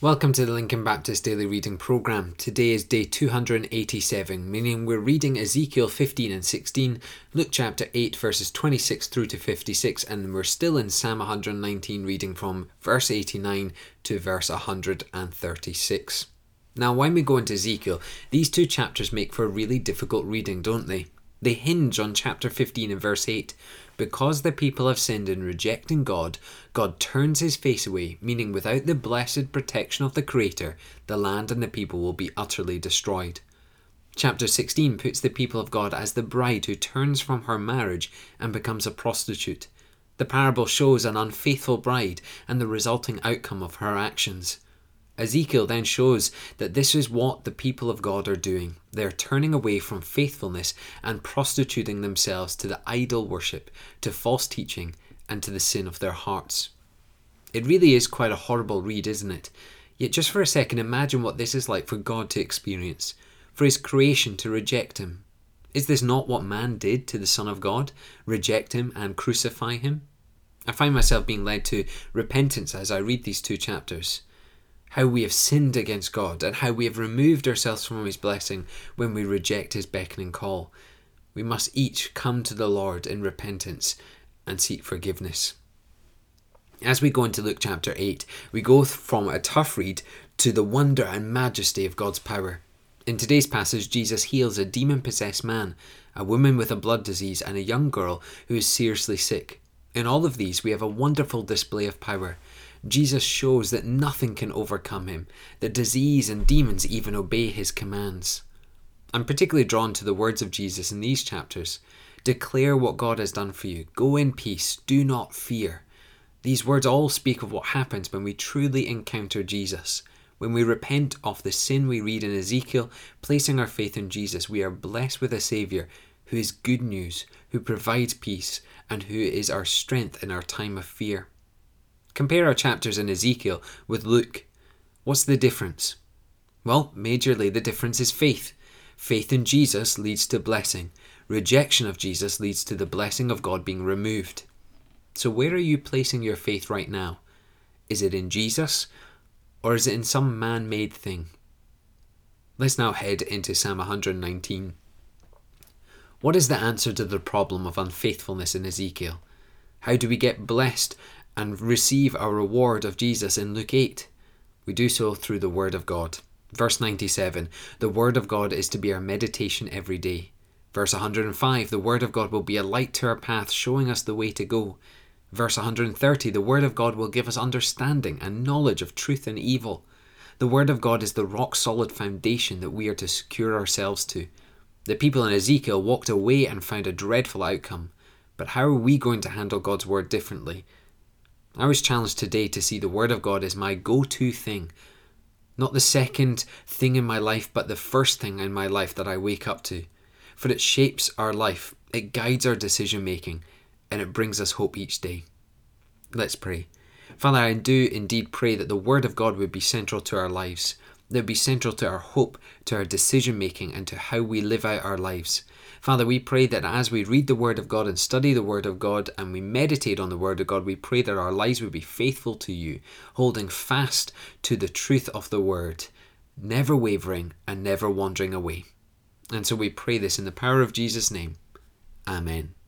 Welcome to the Lincoln Baptist Daily Reading Programme. Today is day 287, meaning we're reading Ezekiel 15 and 16, Luke chapter 8, verses 26 through to 56, and we're still in Psalm 119, reading from verse 89 to verse 136. Now, when we go into Ezekiel, these two chapters make for really difficult reading, don't they? They hinge on chapter 15 and verse 8. Because the people have sinned in rejecting God, God turns his face away, meaning without the blessed protection of the Creator, the land and the people will be utterly destroyed. Chapter 16 puts the people of God as the bride who turns from her marriage and becomes a prostitute. The parable shows an unfaithful bride and the resulting outcome of her actions. Ezekiel then shows that this is what the people of God are doing. They are turning away from faithfulness and prostituting themselves to the idol worship, to false teaching, and to the sin of their hearts. It really is quite a horrible read, isn't it? Yet, just for a second, imagine what this is like for God to experience, for His creation to reject Him. Is this not what man did to the Son of God? Reject Him and crucify Him? I find myself being led to repentance as I read these two chapters how we have sinned against God, and how we have removed ourselves from His blessing when we reject His beckoning call. We must each come to the Lord in repentance and seek forgiveness. As we go into Luke chapter 8, we go from a tough read to the wonder and majesty of God's power. In today's passage, Jesus heals a demon possessed man, a woman with a blood disease, and a young girl who is seriously sick. In all of these, we have a wonderful display of power. Jesus shows that nothing can overcome him, that disease and demons even obey his commands. I'm particularly drawn to the words of Jesus in these chapters. Declare what God has done for you. Go in peace. Do not fear. These words all speak of what happens when we truly encounter Jesus. When we repent of the sin we read in Ezekiel, placing our faith in Jesus, we are blessed with a Saviour who is good news, who provides peace, and who is our strength in our time of fear. Compare our chapters in Ezekiel with Luke. What's the difference? Well, majorly the difference is faith. Faith in Jesus leads to blessing. Rejection of Jesus leads to the blessing of God being removed. So, where are you placing your faith right now? Is it in Jesus or is it in some man made thing? Let's now head into Psalm 119. What is the answer to the problem of unfaithfulness in Ezekiel? How do we get blessed and receive our reward of Jesus in Luke 8. We do so through the Word of God. Verse 97 The Word of God is to be our meditation every day. Verse 105 The Word of God will be a light to our path, showing us the way to go. Verse 130 The Word of God will give us understanding and knowledge of truth and evil. The Word of God is the rock solid foundation that we are to secure ourselves to. The people in Ezekiel walked away and found a dreadful outcome. But how are we going to handle God's Word differently? I was challenged today to see the Word of God as my go to thing. Not the second thing in my life, but the first thing in my life that I wake up to. For it shapes our life, it guides our decision making, and it brings us hope each day. Let's pray. Father, I do indeed pray that the Word of God would be central to our lives, that would be central to our hope, to our decision making, and to how we live out our lives. Father, we pray that as we read the Word of God and study the Word of God and we meditate on the Word of God, we pray that our lives would be faithful to you, holding fast to the truth of the Word, never wavering and never wandering away. And so we pray this in the power of Jesus' name. Amen.